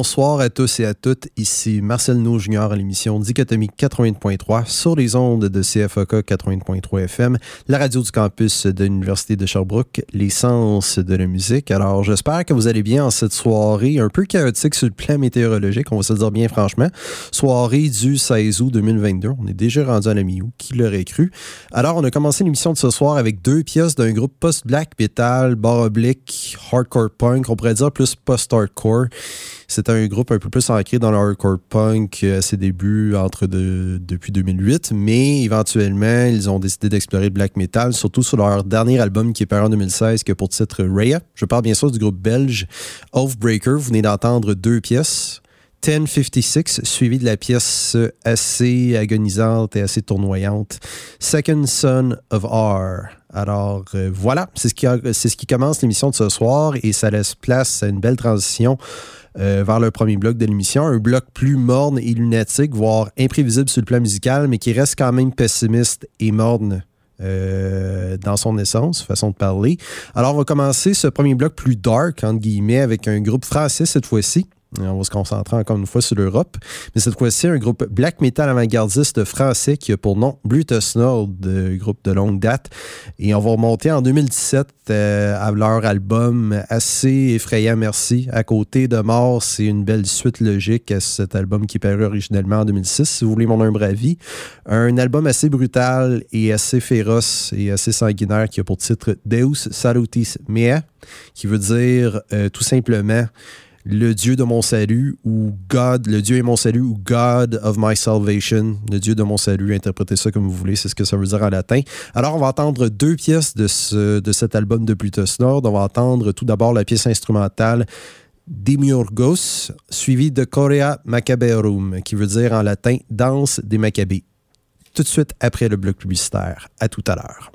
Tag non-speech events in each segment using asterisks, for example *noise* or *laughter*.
Bonsoir à tous et à toutes. Ici Marcel Nou Junior à l'émission Dichotomie 80.3 sur les ondes de CFOK 80.3 FM, la radio du campus de l'Université de Sherbrooke, l'essence de la musique. Alors, j'espère que vous allez bien en cette soirée un peu chaotique sur le plan météorologique, on va se le dire bien franchement. Soirée du 16 août 2022. On est déjà rendu à la mi-août. Qui l'aurait cru? Alors, on a commencé l'émission de ce soir avec deux pièces d'un groupe post-black metal, bar oblique, hardcore punk, on pourrait dire plus post-hardcore. C'était un groupe un peu plus ancré dans le hardcore punk à ses débuts entre depuis 2008, mais éventuellement, ils ont décidé d'explorer le black metal, surtout sur leur dernier album qui est paru en 2016, qui a pour titre Raya. Je parle bien sûr du groupe belge Oathbreaker. Vous venez d'entendre deux pièces. 1056, suivi de la pièce assez agonisante et assez tournoyante, Second Son of R. Alors euh, voilà, c'est ce, ce qui commence l'émission de ce soir et ça laisse place à une belle transition euh, vers le premier bloc de l'émission. Un bloc plus morne et lunatique, voire imprévisible sur le plan musical, mais qui reste quand même pessimiste et morne euh, dans son essence, façon de parler. Alors, on va commencer ce premier bloc plus dark, entre guillemets, avec un groupe français cette fois-ci. On va se concentrer encore une fois sur l'Europe. Mais cette fois-ci, un groupe black metal avant-gardiste français qui a pour nom Brutus Nord, groupe de longue date. Et on va remonter en 2017 euh, à leur album assez effrayant, merci. À côté de Mort, c'est une belle suite logique à cet album qui est paru originellement en 2006, si vous voulez mon humble avis. Un album assez brutal et assez féroce et assez sanguinaire qui a pour titre Deus Salutis Mea, qui veut dire euh, tout simplement le Dieu de mon salut ou God, le Dieu est mon salut ou God of my salvation, le Dieu de mon salut, interprétez ça comme vous voulez, c'est ce que ça veut dire en latin. Alors, on va entendre deux pièces de, ce, de cet album de Plutus Nord. On va entendre tout d'abord la pièce instrumentale Demiurgos, suivie de Chorea Macaberum, qui veut dire en latin danse des Maccabées. Tout de suite après le bloc publicitaire. À tout à l'heure.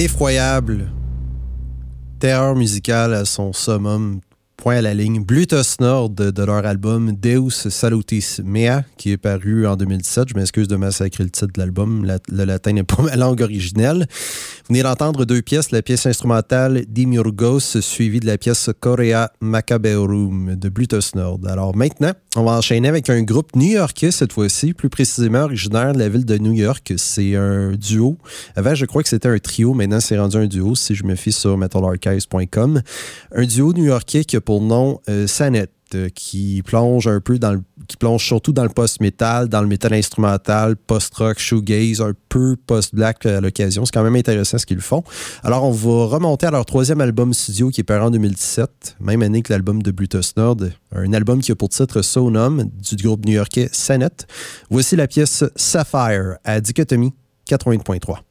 Effroyable. Terreur musicale à son summum, point à la ligne. Bluetooth Nord de, leur album Deus Salutis Mea, qui est paru en 2017. Je m'excuse de massacrer le titre de l'album. le latin n'est pas ma langue originelle. Venez d'entendre deux pièces. La pièce instrumentale Dimurgos, suivie de la pièce Korea Macabeorum de Bluetooth Nord. Alors maintenant, on va enchaîner avec un groupe new-yorkais cette fois-ci, plus précisément originaire de la ville de New York. C'est un duo. Avant, je crois que c'était un trio. Maintenant, c'est rendu un duo si je me fie sur metalarchives.com. Un duo new-yorkais qui a pour nom euh, Sanet qui plonge un peu dans le, qui plonge surtout dans le post-metal, dans le métal instrumental, post-rock, shoegaze, un peu post-black à l'occasion. C'est quand même intéressant ce qu'ils font. Alors, on va remonter à leur troisième album studio qui est paru en 2017, même année que l'album de Bluetooth Nord, un album qui a pour titre Sonum du groupe new-yorkais Sanet. Voici la pièce Sapphire à Dichotomie 80.3.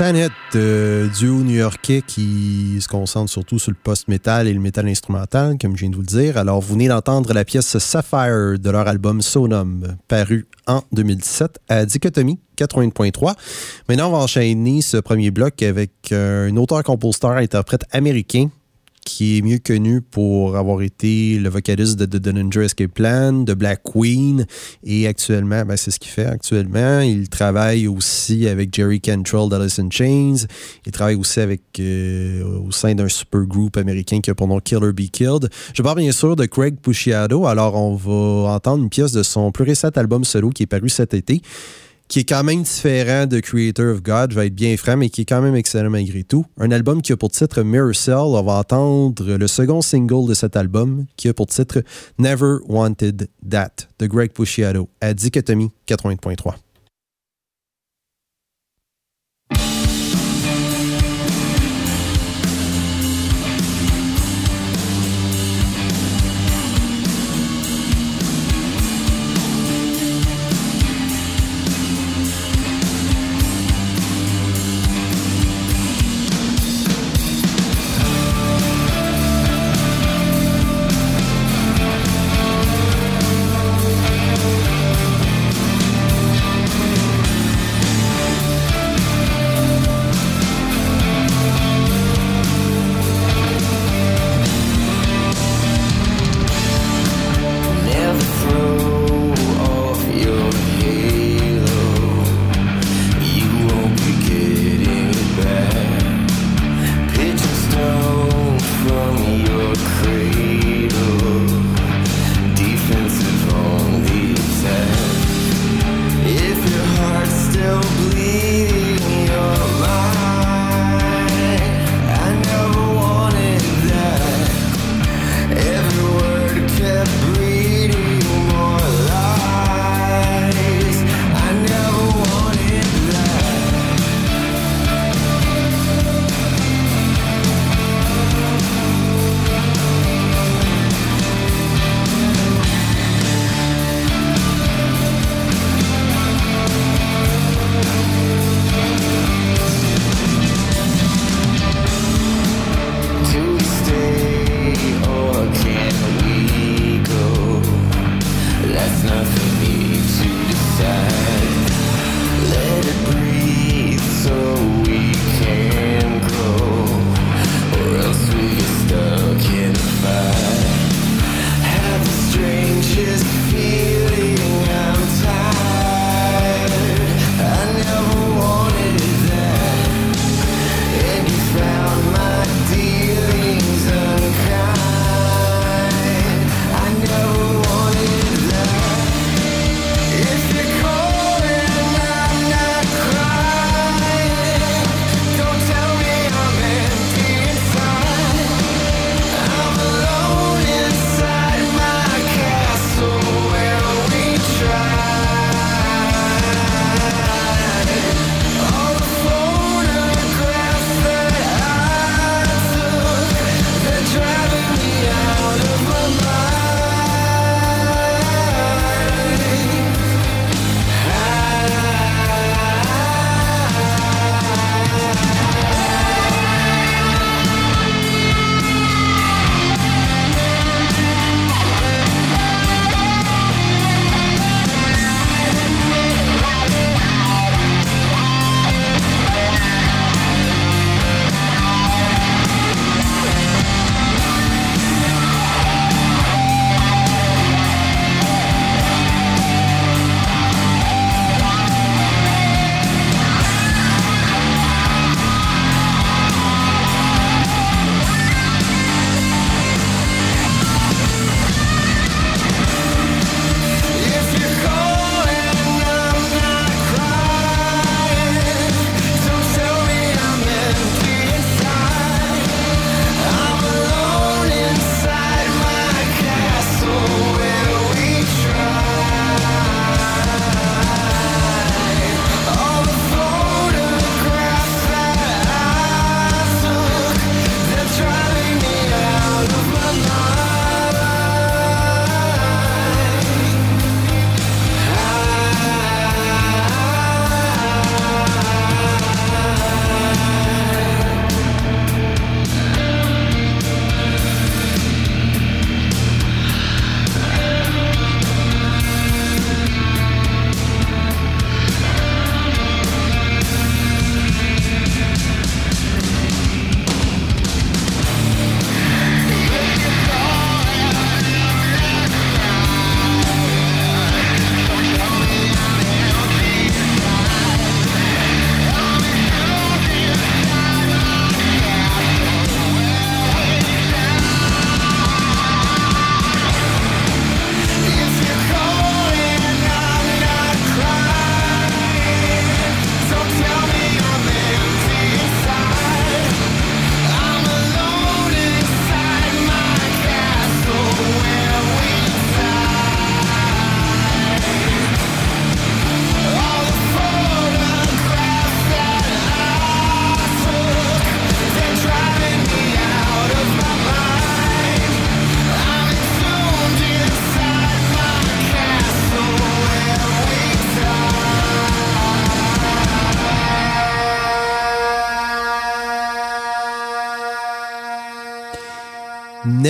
Sanhet, euh, duo new-yorkais qui se concentre surtout sur le post-metal et le métal instrumental, comme je viens de vous le dire. Alors, vous venez d'entendre la pièce Sapphire de leur album Sonum, paru en 2017 à Dichotomie 80.3. Maintenant, on va enchaîner ce premier bloc avec un auteur-compositeur-interprète américain qui est mieux connu pour avoir été le vocaliste de The Ninja Escape Plan, de Black Queen, et actuellement, ben, c'est ce qu'il fait actuellement. Il travaille aussi avec Jerry Cantrell d'Alice in Chains. Il travaille aussi avec euh, au sein d'un super groupe américain qui a pour nom Killer Be Killed. Je parle bien sûr de Craig Pusciado. Alors, on va entendre une pièce de son plus récent album solo qui est paru cet été qui est quand même différent de Creator of God, je vais être bien franc, mais qui est quand même excellent malgré tout. Un album qui a pour titre Mirror Cell. On va entendre le second single de cet album qui a pour titre Never Wanted That de Greg Pusciado à Dichotomie 80.3.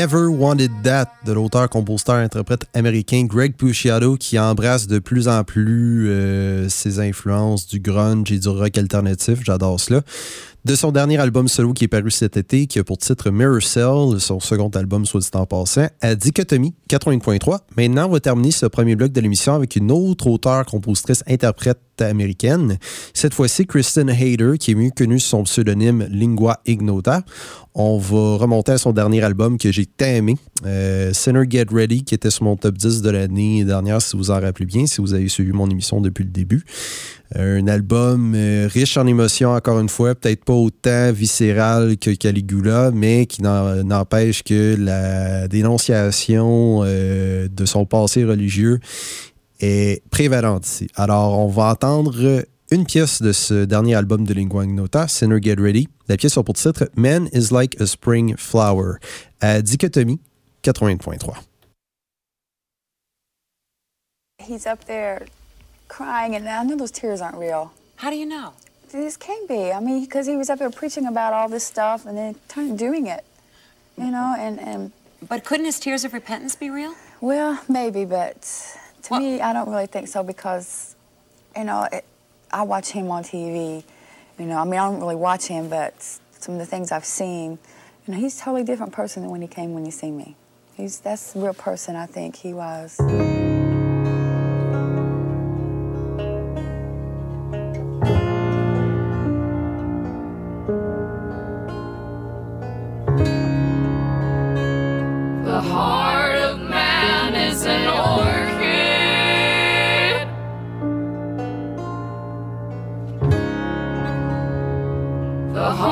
Never Wanted That de l'auteur, compositeur, interprète américain Greg Puciato qui embrasse de plus en plus euh, ses influences du grunge et du rock alternatif. J'adore cela de son dernier album solo qui est paru cet été, qui a pour titre Mirror Cell, son second album soit dit en passant, à Dichotomie 80.3. Maintenant, on va terminer ce premier bloc de l'émission avec une autre auteure, compositrice, interprète américaine. Cette fois-ci, Kristen Hayder, qui est mieux connue sous son pseudonyme Lingua Ignota. On va remonter à son dernier album que j'ai aimé, euh, Sinner Get Ready, qui était sur mon top 10 de l'année dernière, si vous en rappelez bien, si vous avez suivi mon émission depuis le début. Un album euh, riche en émotions, encore une fois, peut-être pas autant viscéral que Caligula, mais qui n'empêche que la dénonciation euh, de son passé religieux est prévalente ici. Alors, on va entendre une pièce de ce dernier album de Lingua Ignota, Sinner Get Ready. La pièce a pour titre Man is like a spring flower, à Dichotomie 80.3. He's up there crying, and I know those tears aren't real. How do you know? This can't be. I mean, because he was up there preaching about all this stuff and then doing it, you know, and, and. But couldn't his tears of repentance be real? Well, maybe, but to Well- me, I don't really think so because, you know, it, I watch him on TV. You know, I mean, I don't really watch him, but some of the things I've seen, you know, he's a totally different person than when he came when you see me. He's that's the real person I think he was. The heart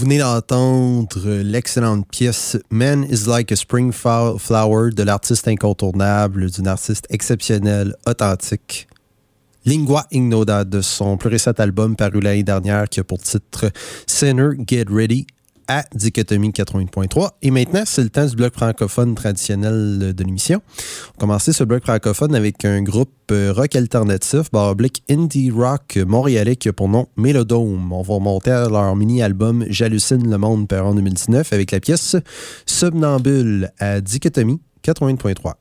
venez d'entendre l'excellente pièce Man is like a Spring Flower de l'artiste incontournable, d'une artiste exceptionnelle, authentique. Lingua Ignoda de son plus récent album paru l'année dernière qui a pour titre Sinner Get Ready à Dichotomie 80.3. Et maintenant, c'est le temps du bloc francophone traditionnel de l'émission. On va commencer ce bloc francophone avec un groupe euh, rock alternatif, oblique indie rock montréalais qui a pour nom Mélodome. On va remonter à leur mini-album J'hallucine le monde par en 2019 avec la pièce Subnambule à Dichotomie 80.3.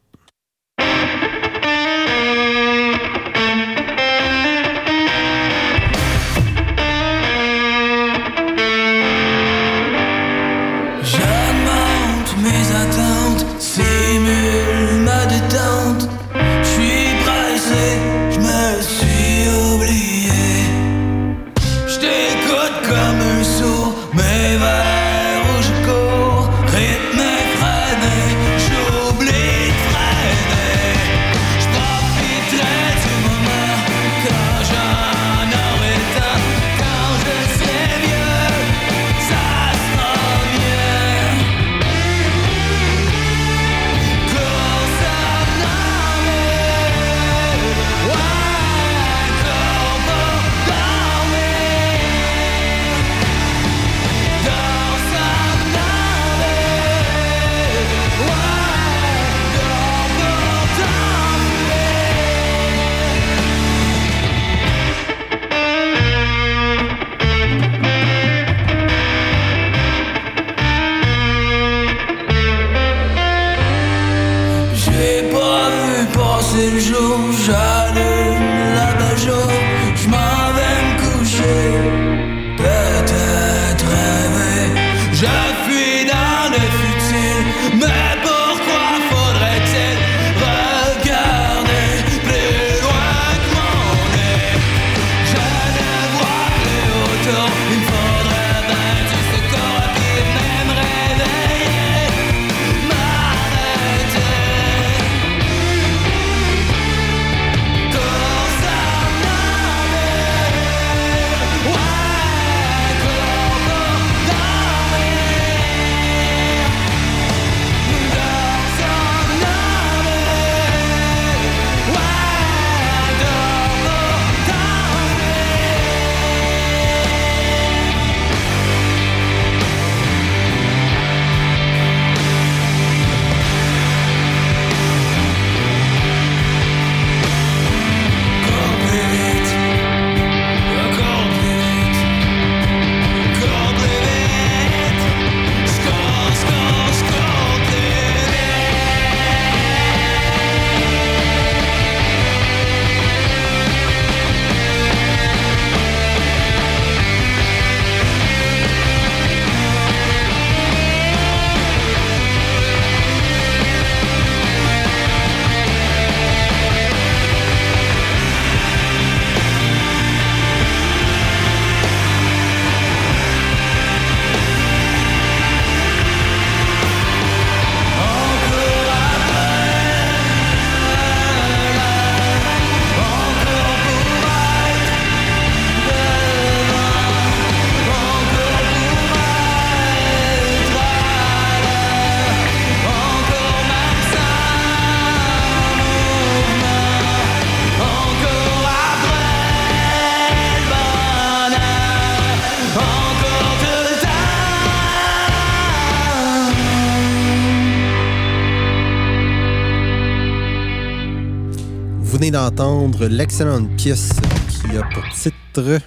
l'excellente pièce qui a pour titre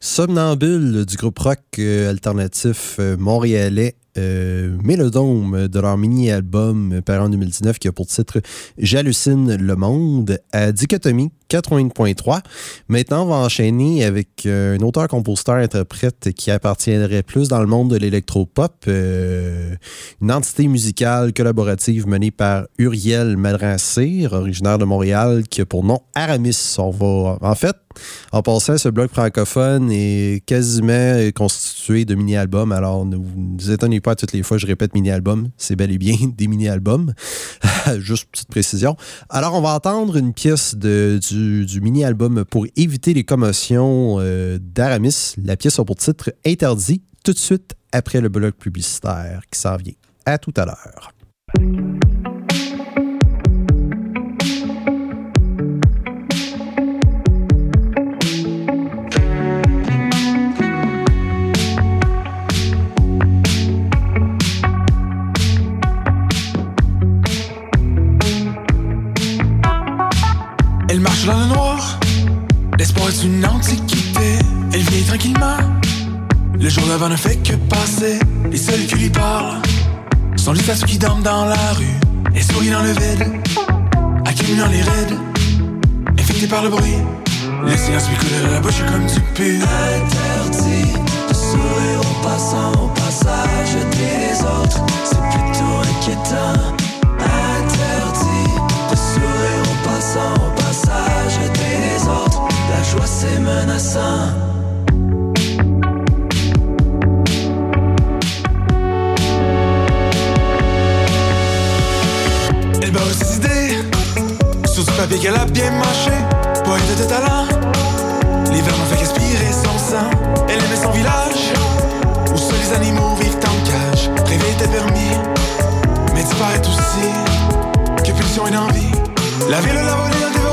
Somnambule du groupe rock euh, alternatif euh, montréalais euh, Mélodome de leur mini-album par en 2019 qui a pour titre J'hallucine le monde à Dichotomie 80.3. Maintenant, on va enchaîner avec un auteur-compositeur-interprète qui appartiendrait plus dans le monde de l'électropop, euh, une entité musicale collaborative menée par Uriel Madrancir, originaire de Montréal, qui a pour nom Aramis. On va, en fait, en passant, ce bloc francophone est quasiment constitué de mini-albums. Alors, ne vous étonnez pas toutes les fois, je répète mini-album. C'est bel et bien des mini-albums. *laughs* Juste petite précision. Alors, on va entendre une pièce de, du du, mini-album pour éviter les commotions euh, d'Aramis. La pièce a pour titre Interdit tout de suite après le bloc publicitaire qui s'en vient. À tout à l'heure. Elle marche dans le noir, l'espoir est une antiquité. Elle vieillit tranquillement, le jour d'avant ne fait que passer. Les seuls qui lui parlent sont les statues qui dorment dans la rue. Elle sourit dans le vide, accumulant les raids, infectée par le bruit. Le silence lui coule de la bouche comme du pu. Interdit de sourire en passant au passage des autres, c'est plutôt inquiétant. C'est menaçant. Elle barre ses idées sur du papier qu'elle a bien mâché. Poète de talent, l'hiver n'a fait qu'aspirer son sang. Elle aimait son village où seuls les animaux vivent en cage. Rêver était permis, mais disparaître aussi. Que pulsion et envie. La ville la volée,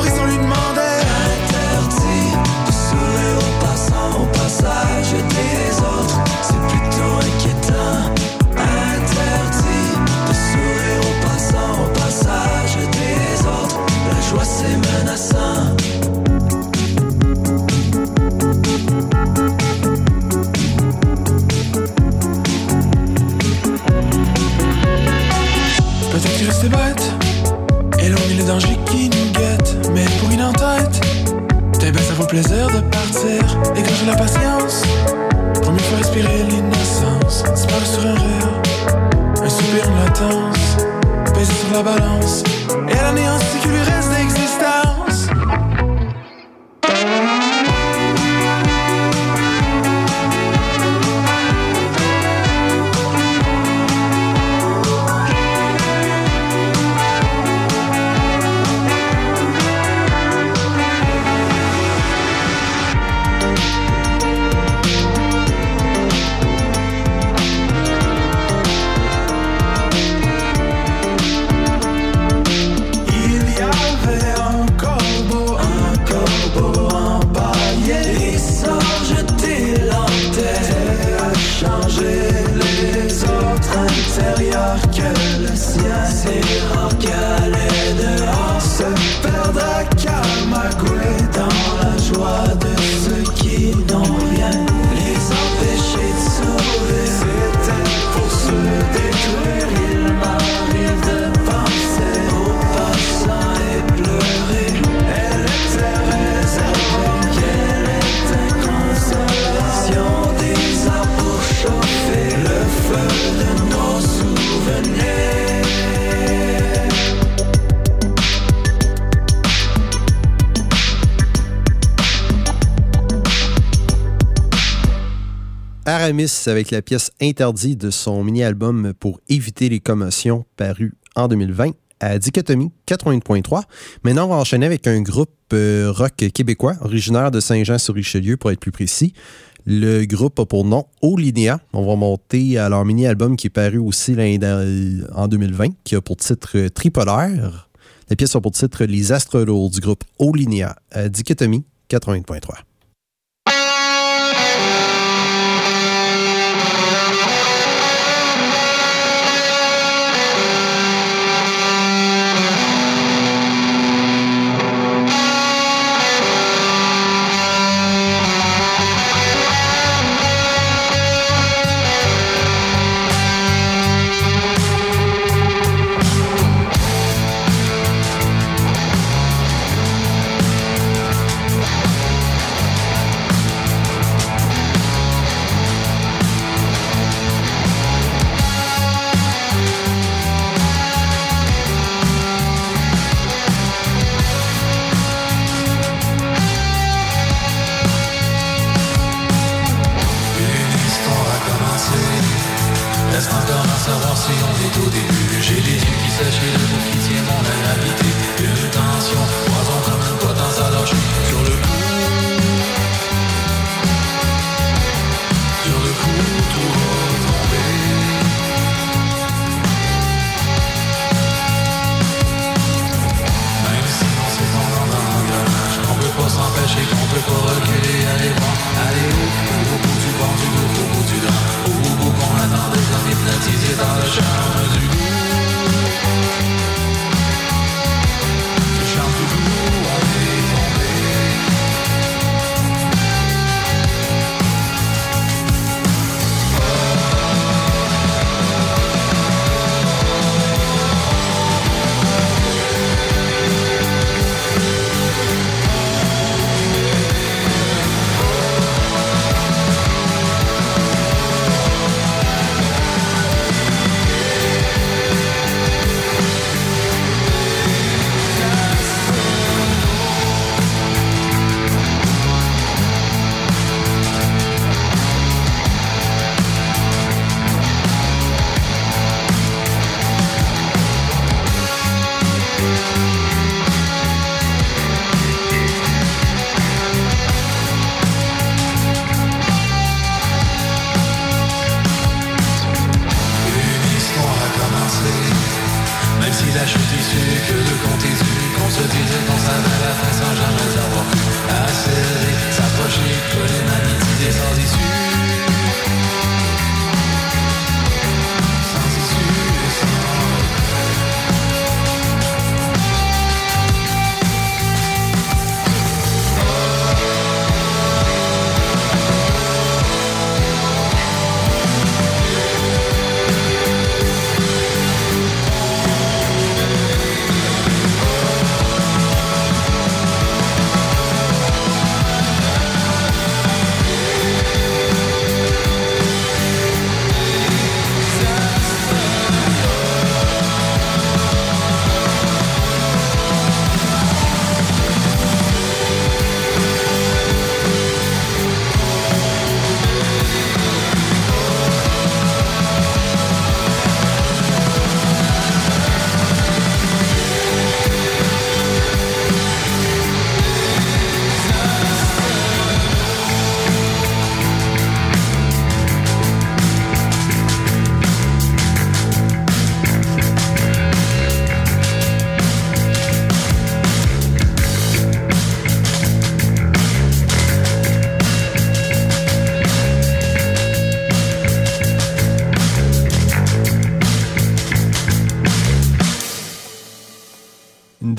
Avec la pièce interdite de son mini-album pour éviter les commotions paru en 2020 à Dichotomie 80.3. Maintenant, on va enchaîner avec un groupe euh, rock québécois originaire de Saint-Jean-sur-Richelieu pour être plus précis. Le groupe a pour nom Olinéa. On va monter à leur mini-album qui est paru aussi en 2020, qui a pour titre euh, Tripolaire. La pièce a pour titre Les Astres du groupe Olinéa à Dichotomie 80.3.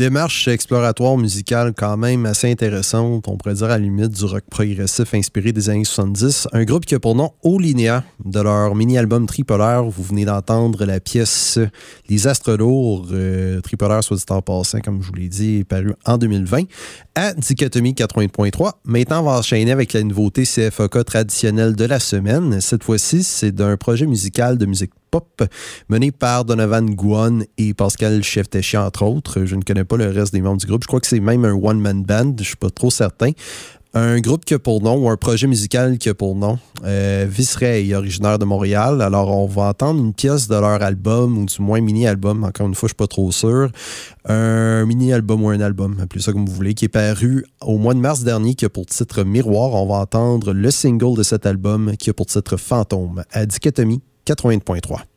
démarche exploratoire musicale quand même assez intéressante, on pourrait dire à la limite du rock progressif inspiré des années 70. Un groupe qui a pour nom Olinéa, de leur mini-album Tripolaire. Vous venez d'entendre la pièce Les Astres Lourds, euh, Tripolaire soit dit en passant, comme je vous l'ai dit, est paru en 2020 à Dichotomie 80.3. Maintenant, on va enchaîner avec la nouveauté CFOK traditionnelle de la semaine. Cette fois-ci, c'est d'un projet musical de musique pop mené par Donovan Guan et Pascal Cheftechi, entre autres. Je ne connais pas le reste des membres du groupe. Je crois que c'est même un one-man band. Je suis pas trop certain. Un groupe qui a pour nom, ou un projet musical qui a pour nom, euh, originaire de Montréal. Alors, on va entendre une pièce de leur album, ou du moins mini-album, encore une fois, je suis pas trop sûr. Un mini-album ou un album, appelez ça comme vous voulez, qui est paru au mois de mars dernier, qui a pour titre Miroir. On va entendre le single de cet album, qui a pour titre Fantôme, à Dichotomie 80.3.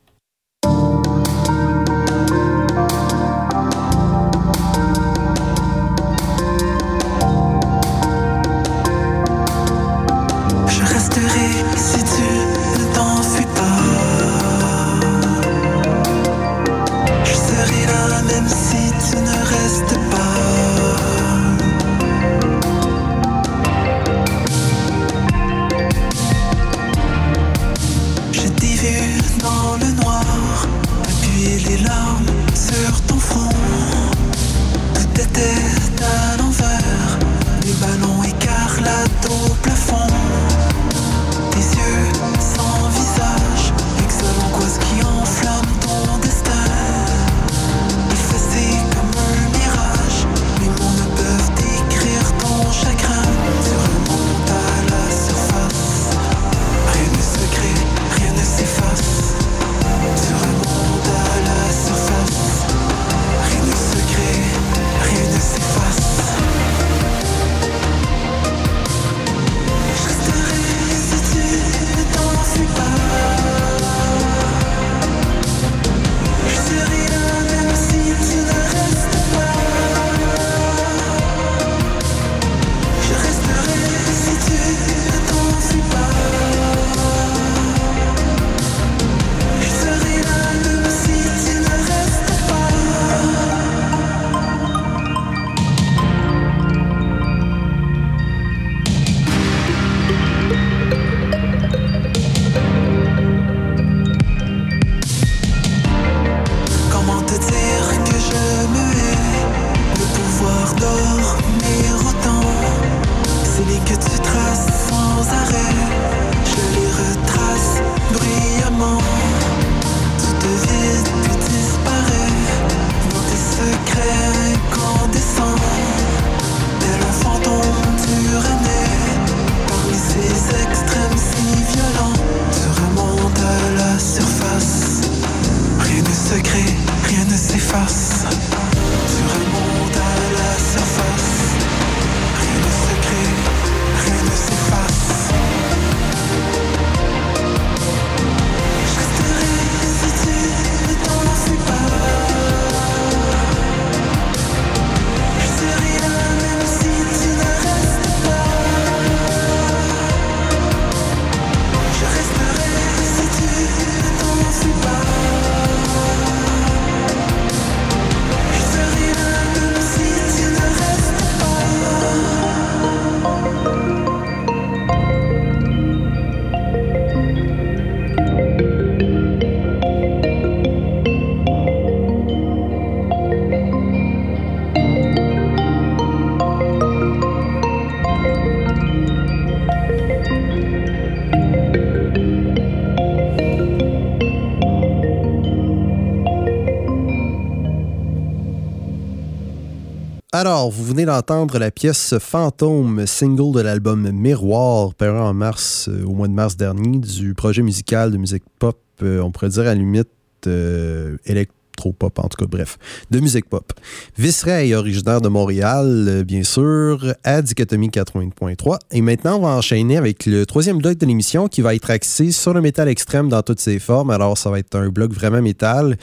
Alors, vous venez d'entendre la pièce Fantôme, single de l'album Miroir, paru en mars, euh, au mois de mars dernier, du projet musical de musique pop, euh, on pourrait dire à la limite euh, électro-pop, en tout cas, bref, de musique pop. Viseray, originaire de Montréal, bien sûr, à Dichotomie 80.3. Et maintenant, on va enchaîner avec le troisième bloc de l'émission qui va être axé sur le métal extrême dans toutes ses formes. Alors, ça va être un bloc vraiment métal.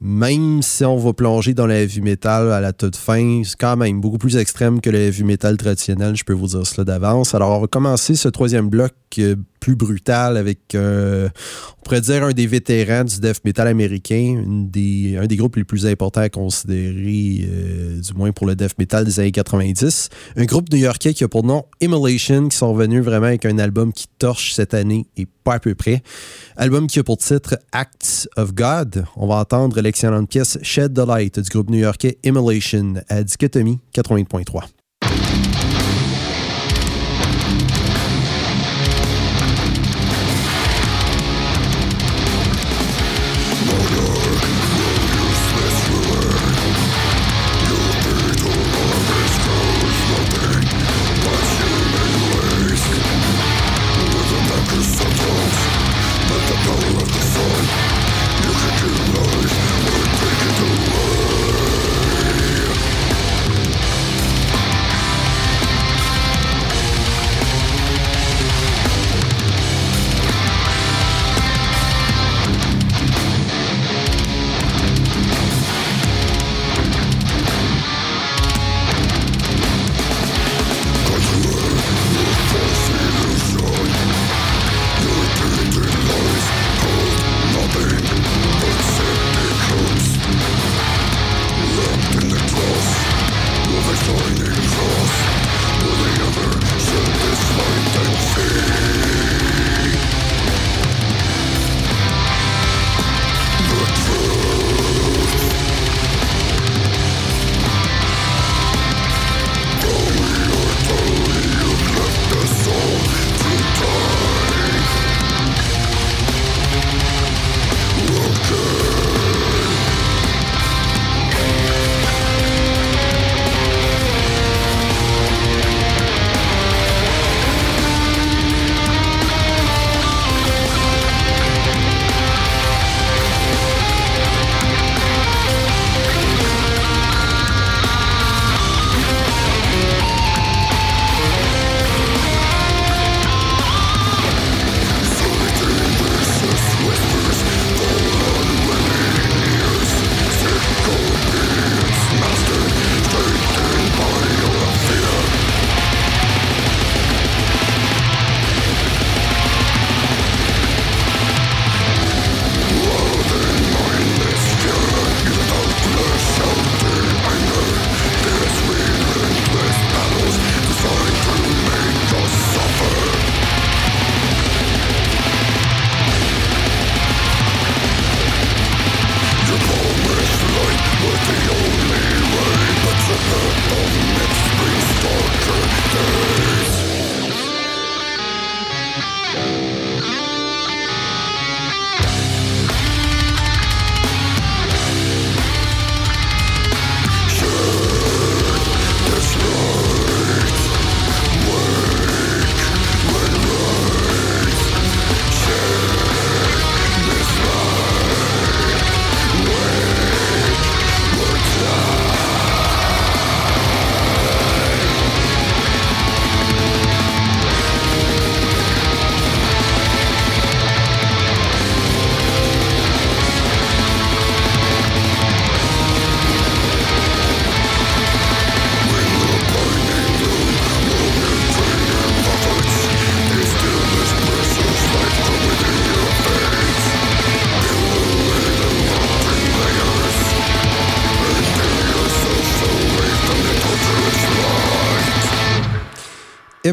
Même si on va plonger dans la heavy metal à la toute fin, c'est quand même beaucoup plus extrême que la heavy metal traditionnel, je peux vous dire cela d'avance. Alors, on va commencer ce troisième bloc euh, plus brutal avec, euh, on pourrait dire, un des vétérans du death metal américain, un des groupes les plus importants à considérer, euh, du moins pour le death metal des années 90. Un groupe new-yorkais qui a pour nom Immolation, qui sont revenus vraiment avec un album qui torche cette année et pas à peu près. Album qui a pour titre Acts of God. On va entendre l'excellente pièce Shed the Light du groupe new-yorkais Immolation à Dichotomie 80.3.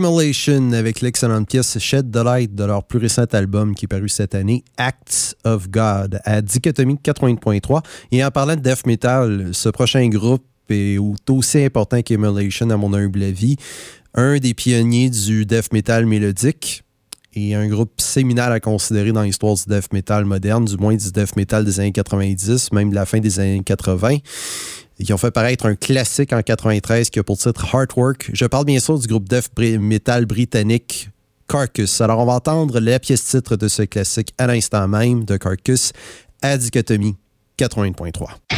Immolation avec l'excellente pièce Shed the Light de leur plus récent album qui est paru cette année, Acts of God, à Dichotomie 80.3. Et en parlant de death metal, ce prochain groupe est aussi important qu'Immolation à mon humble avis. Un des pionniers du death metal mélodique et un groupe séminal à considérer dans l'histoire du death metal moderne, du moins du death metal des années 90, même de la fin des années 80 qui ont fait paraître un classique en 93 qui a pour titre Heartwork. Je parle bien sûr du groupe death metal britannique Carcass. Alors, on va entendre la pièce titre de ce classique à l'instant même de Carcass à Dichotomie 80.3.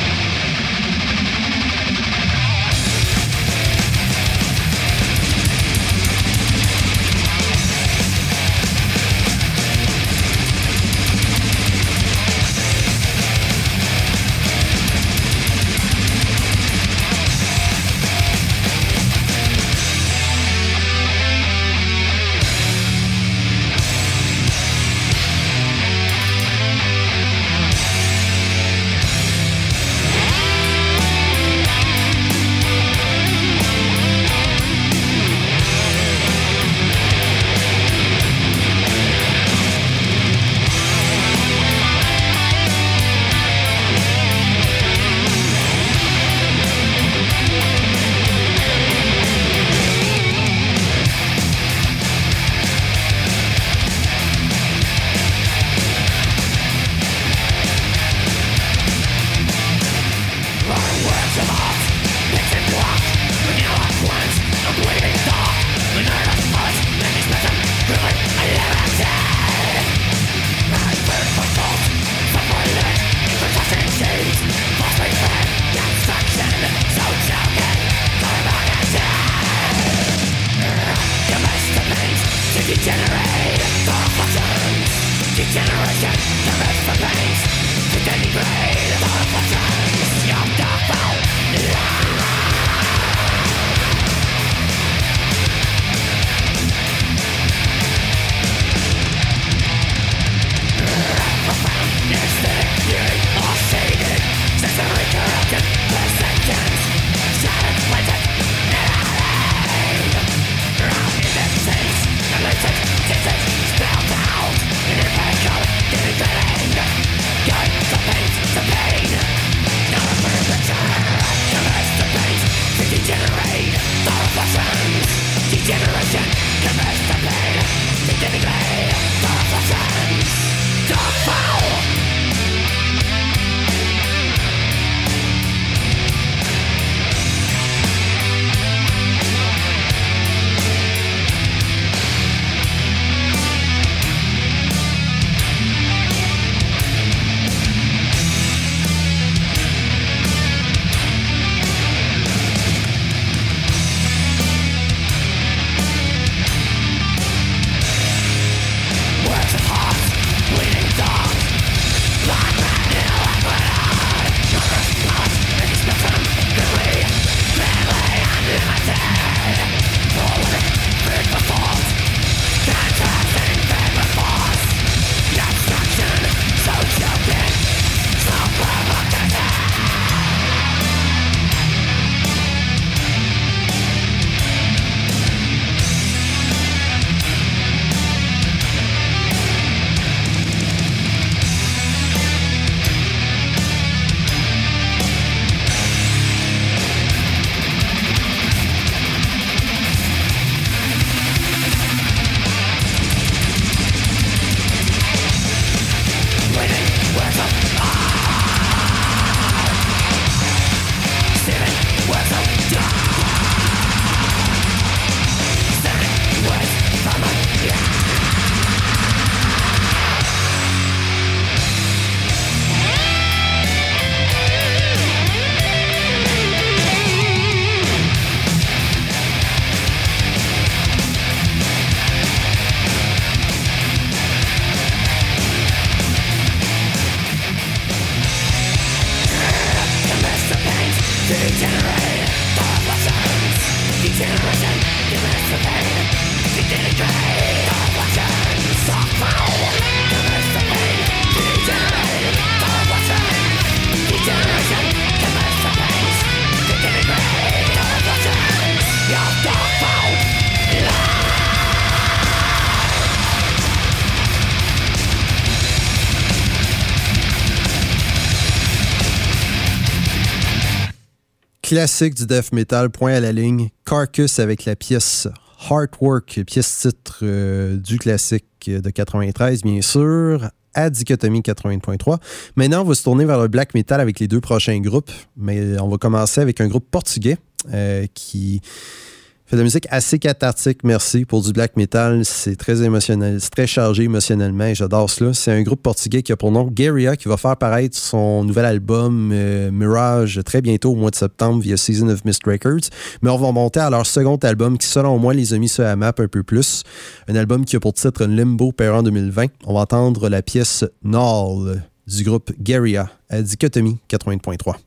classique du death metal, point à la ligne. Carcass avec la pièce Heartwork, pièce titre euh, du classique de 93, bien sûr, à Dichotomie 80.3. Maintenant, on va se tourner vers le black metal avec les deux prochains groupes, mais on va commencer avec un groupe portugais euh, qui fait de la musique assez cathartique, merci, pour du black metal. C'est très émotionnel, c'est très chargé émotionnellement j'adore cela. C'est un groupe portugais qui a pour nom Guerilla qui va faire paraître son nouvel album euh, Mirage très bientôt au mois de septembre via Season of Mist Records. Mais on va monter à leur second album qui, selon moi, les a mis sur la map un peu plus. Un album qui a pour titre Limbo Parent 2020. On va entendre la pièce Null du groupe Guerilla à Dichotomie 80.3.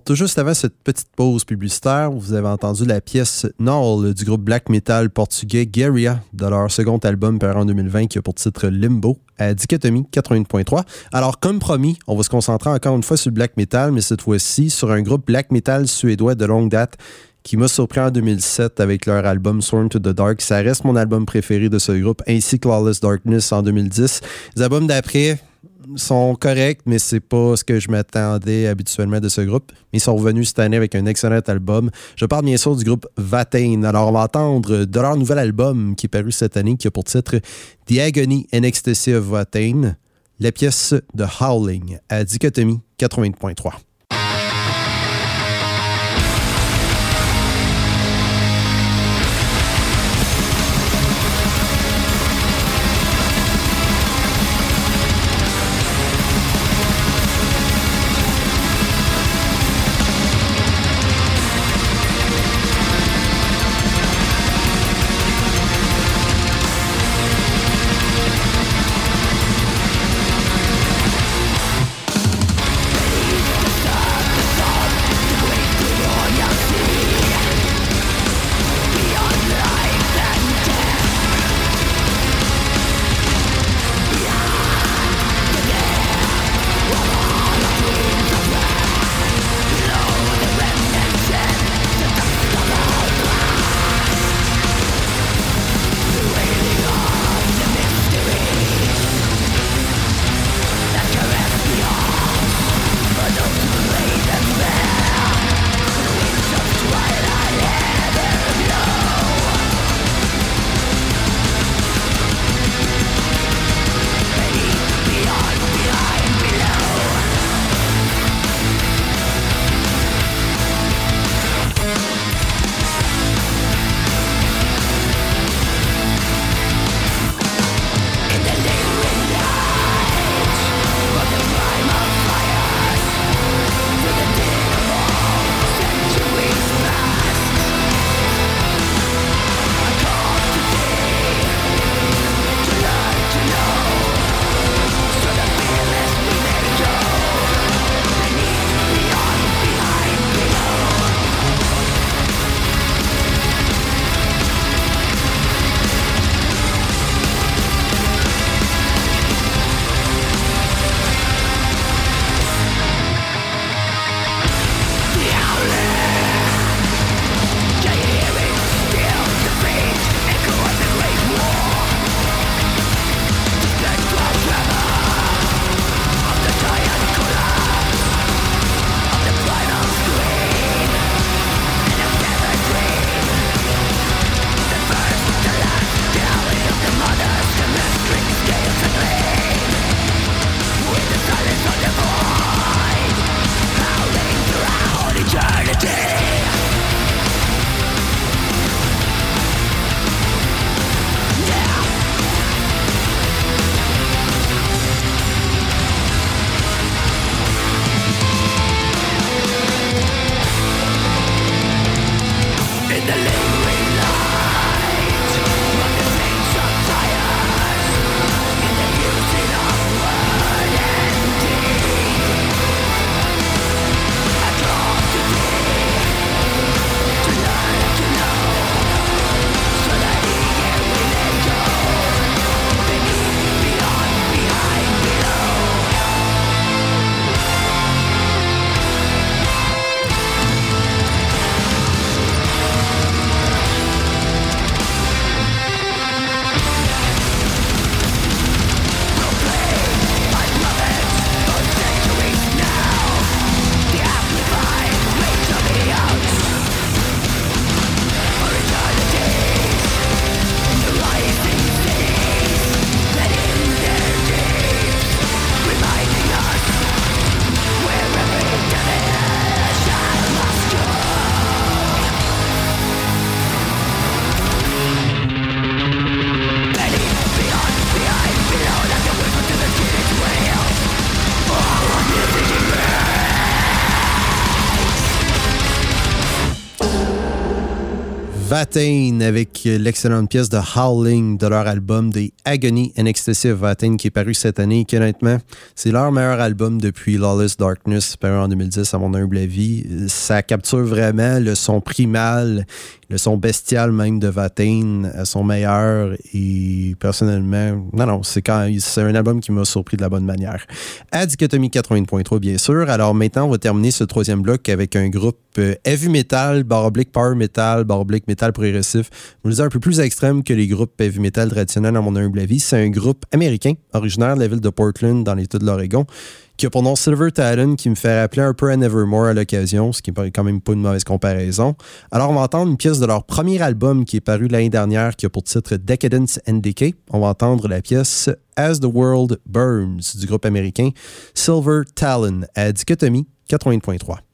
Alors, tout juste avant cette petite pause publicitaire, vous avez entendu la pièce Null du groupe black metal portugais Guerrilla de leur second album paru en 2020 qui a pour titre Limbo à Dichotomie 80.3. Alors, comme promis, on va se concentrer encore une fois sur le black metal, mais cette fois-ci sur un groupe black metal suédois de longue date qui m'a surpris en 2007 avec leur album Sworn to the Dark. Ça reste mon album préféré de ce groupe, ainsi que Lawless Darkness en 2010. Les albums d'après, sont corrects, mais c'est pas ce que je m'attendais habituellement de ce groupe. Ils sont revenus cette année avec un excellent album. Je parle bien sûr du groupe Vatain. Alors, on va entendre de leur nouvel album qui est paru cette année, qui a pour titre The Agony and Ecstasy of Vatain, la pièce de Howling à Dichotomie 80.3. Avec l'excellente pièce de Howling de leur album The Agony and of Vatain qui est paru cette année. Qui, honnêtement, c'est leur meilleur album depuis Lawless Darkness, paru en 2010 à mon humble avis. Ça capture vraiment le son primal le son bestial même de Vatain à son meilleur et personnellement, non, non, c'est quand c'est un album qui m'a surpris de la bonne manière. À Dichotomie 80.3, bien sûr. Alors maintenant, on va terminer ce troisième bloc avec un groupe euh, heavy metal, baroblique power metal, baroblique metal progressif. Vous le un peu plus extrême que les groupes heavy metal traditionnels à mon humble avis. C'est un groupe américain, originaire de la ville de Portland, dans l'État de l'Oregon, qui a pour nom Silver Talon, qui me fait rappeler un peu à Nevermore à l'occasion, ce qui n'est quand même pas une mauvaise comparaison. Alors, on va entendre une pièce de leur premier album qui est paru l'année dernière, qui a pour titre Decadence and Decay. On va entendre la pièce As the World Burns du groupe américain Silver Talon à Dichotomie 80.3.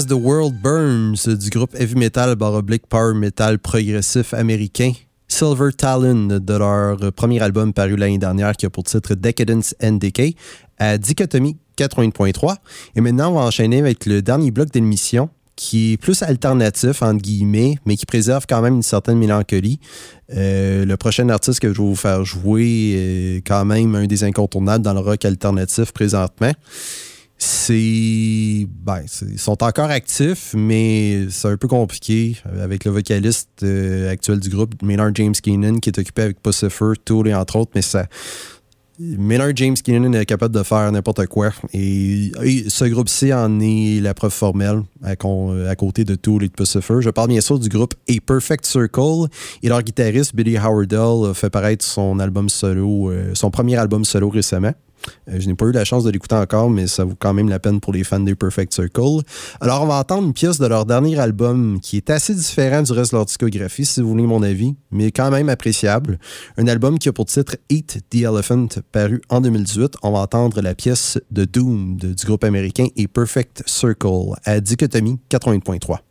As the World Burns du groupe heavy metal baroblique power metal progressif américain Silver Talon de leur premier album paru l'année dernière qui a pour titre Decadence and Decay à Dichotomie 80.3. Et maintenant, on va enchaîner avec le dernier bloc de l'émission qui est plus alternatif, entre guillemets, mais qui préserve quand même une certaine mélancolie. Euh, le prochain artiste que je vais vous faire jouer est quand même un des incontournables dans le rock alternatif présentement c'est. Ben, ils sont encore actifs, mais c'est un peu compliqué avec le vocaliste euh, actuel du groupe, Maynard James Keenan, qui est occupé avec Pussifer, Tool et entre autres, mais ça. Maynard James Keenan est capable de faire n'importe quoi. Et, ce groupe-ci en est la preuve formelle à, côté de Tool et de Pussifer. Je parle bien sûr du groupe A Perfect Circle. Et leur guitariste, Billy Howardell, a fait paraître son album solo, euh, son premier album solo récemment. Euh, je n'ai pas eu la chance de l'écouter encore, mais ça vaut quand même la peine pour les fans des Perfect Circle. Alors, on va entendre une pièce de leur dernier album qui est assez différent du reste de leur discographie, si vous voulez mon avis, mais quand même appréciable. Un album qui a pour titre Eat the Elephant, paru en 2018. On va entendre la pièce de Doom du groupe américain et Perfect Circle à Dichotomie 80.3.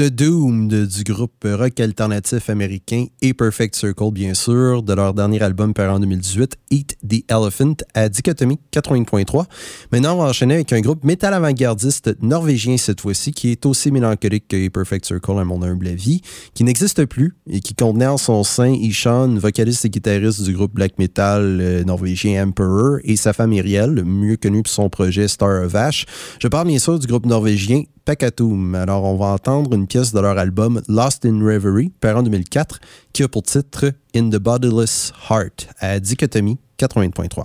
The Doom du groupe rock alternatif américain A Perfect Circle, bien sûr, de leur dernier album paru en 2018, Eat the Elephant, à Dichotomie 80.3. Maintenant, on va enchaîner avec un groupe métal avant-gardiste norvégien cette fois-ci, qui est aussi mélancolique que Perfect Circle à mon humble avis, qui n'existe plus et qui contenait en son sein Ishan, vocaliste et guitariste du groupe black metal euh, norvégien Emperor, et sa femme Iriel, mieux connue pour son projet Star of Ash. Je parle bien sûr du groupe norvégien Pacatoum. Alors, on va entendre une pièce de leur album Lost in Reverie, paru en 2004, qui a pour titre In the Bodiless Heart à Dichotomie 80.3.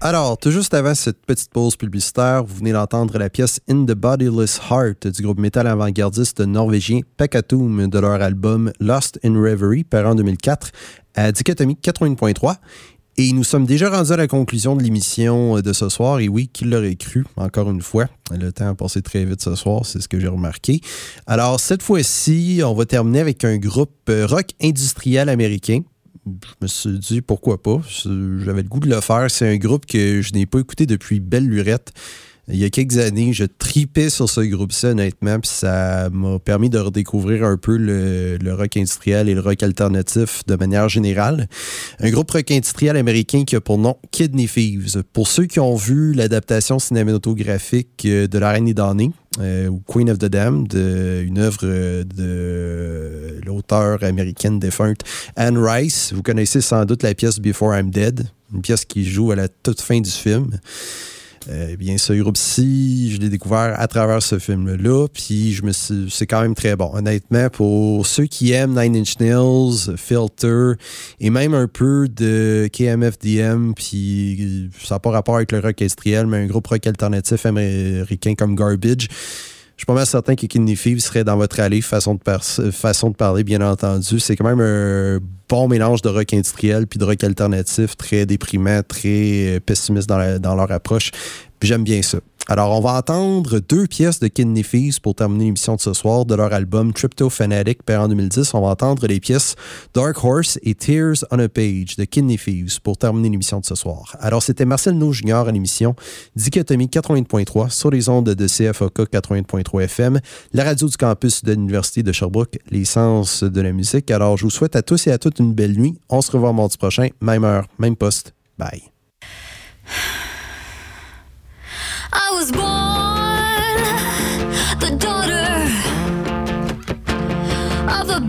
Alors, tout juste avant cette petite pause publicitaire, vous venez d'entendre la pièce In the Bodiless Heart du groupe métal avant-gardiste norvégien Pekatum de leur album Lost in Reverie, paru en 2004, à Dichotomie 80.3. Et nous sommes déjà rendus à la conclusion de l'émission de ce soir. Et oui, qui l'aurait cru, encore une fois. Le temps a passé très vite ce soir, c'est ce que j'ai remarqué. Alors, cette fois-ci, on va terminer avec un groupe rock industriel américain je me suis dit pourquoi pas. J'avais le goût de le faire. C'est un groupe que je n'ai pas écouté depuis Belle Lurette. Il y a quelques années, je tripais sur ce groupe-là, honnêtement, puis ça m'a permis de redécouvrir un peu le, rock industriel et le rock alternatif de manière générale. Un groupe rock industriel américain qui a pour nom Kidney Thieves. Pour ceux qui ont vu l'adaptation cinématographique de La Reine des damnés, euh, ou Queen of the Damned, une œuvre de l'auteur américaine défunte Anne Rice. Vous connaissez sans doute la pièce Before I'm Dead, une pièce qui joue à la toute fin du film. Euh, bien, ce groupe-ci, je l'ai découvert à travers ce film-là, puis je me c'est quand même très bon. Honnêtement, pour ceux qui aiment Nine Inch Nails, Filter, et même un peu de KMFDM, puis ça n'a pas rapport avec le rock industriel, mais un groupe rock alternatif américain comme Garbage, je suis pas mal certain que Kidney serait dans votre allée, façon de, parler, bien entendu. C'est quand même un bon mélange de rock industriel puis de rock alternatif, très déprimant, très pessimiste dans, dans leur approche. Puis j'aime bien ça. Alors, on va entendre deux pièces de Kidney Thieves pour terminer l'émission de ce soir de leur album Crypto Fanatic, paru en 2010. On va entendre les pièces Dark Horse et Tears on a Page de Kidney Thieves pour terminer l'émission de ce soir. Alors, c'était Marcel No Junior à l'émission Dichotomie 80.3 sur les ondes de CFOK 80.3 FM, la radio du campus de l'Université de Sherbrooke, l'essence de la musique. Alors, je vous souhaite à tous et à toutes une belle nuit. On se revoit mardi prochain, même heure, même poste. Bye. I was born the daughter of a